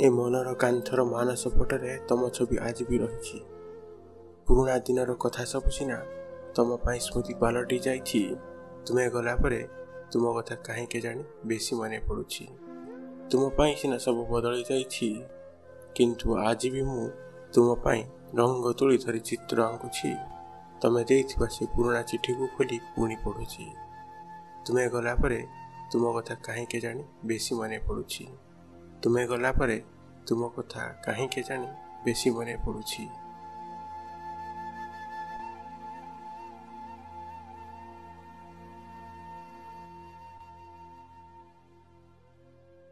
ଏ ମନର କାନ୍ଥର ମାନସ ପଟରେ ତମ ଛବି ଆଜି ବି ରହିଛି। ପୁରୁଣା ଦିନର କଥା ସବୁ ସିନା ତମ ପାଇଁ ସ୍ମୃତି ପାଲଟି ଯାଇଛି। ତୁମେ ଗଲା ପରେ ତୁମ କଥା କାହିଁକି ଜାଣି ବେଶୀ ମନେ ପଡ଼ୁଛି। ତୁମ ପାଇଁ ସିନା ସବୁ ବଦଳି ଯାଇଛି। କିନ୍ତୁ ଆଜି ବି ମୁଁ ତୁମ ପାଇଁ ରଙ୍ଗ ତୁଳି ଧରି ଚିତ୍ର ଆଙ୍କୁଛି। ତମେ ଦେଇଥିବା ସେ ପୁରୁଣା ଚିଠିକୁ ଖୋଲି ପୁଣି ପଢ଼ୁଛି। ତୁମେ ଗଲା ପରେ ତୁମ କଥା କାହିଁକି ଜାଣି ବେଶୀ ମନେ ପଡ଼ୁଛି। ତୁମେ ଗଲା ପରେ ତୁମ କଥା କାହିଁକି ଜାଣି ବେଶୀ ମନେ ପଡ଼ୁଛି।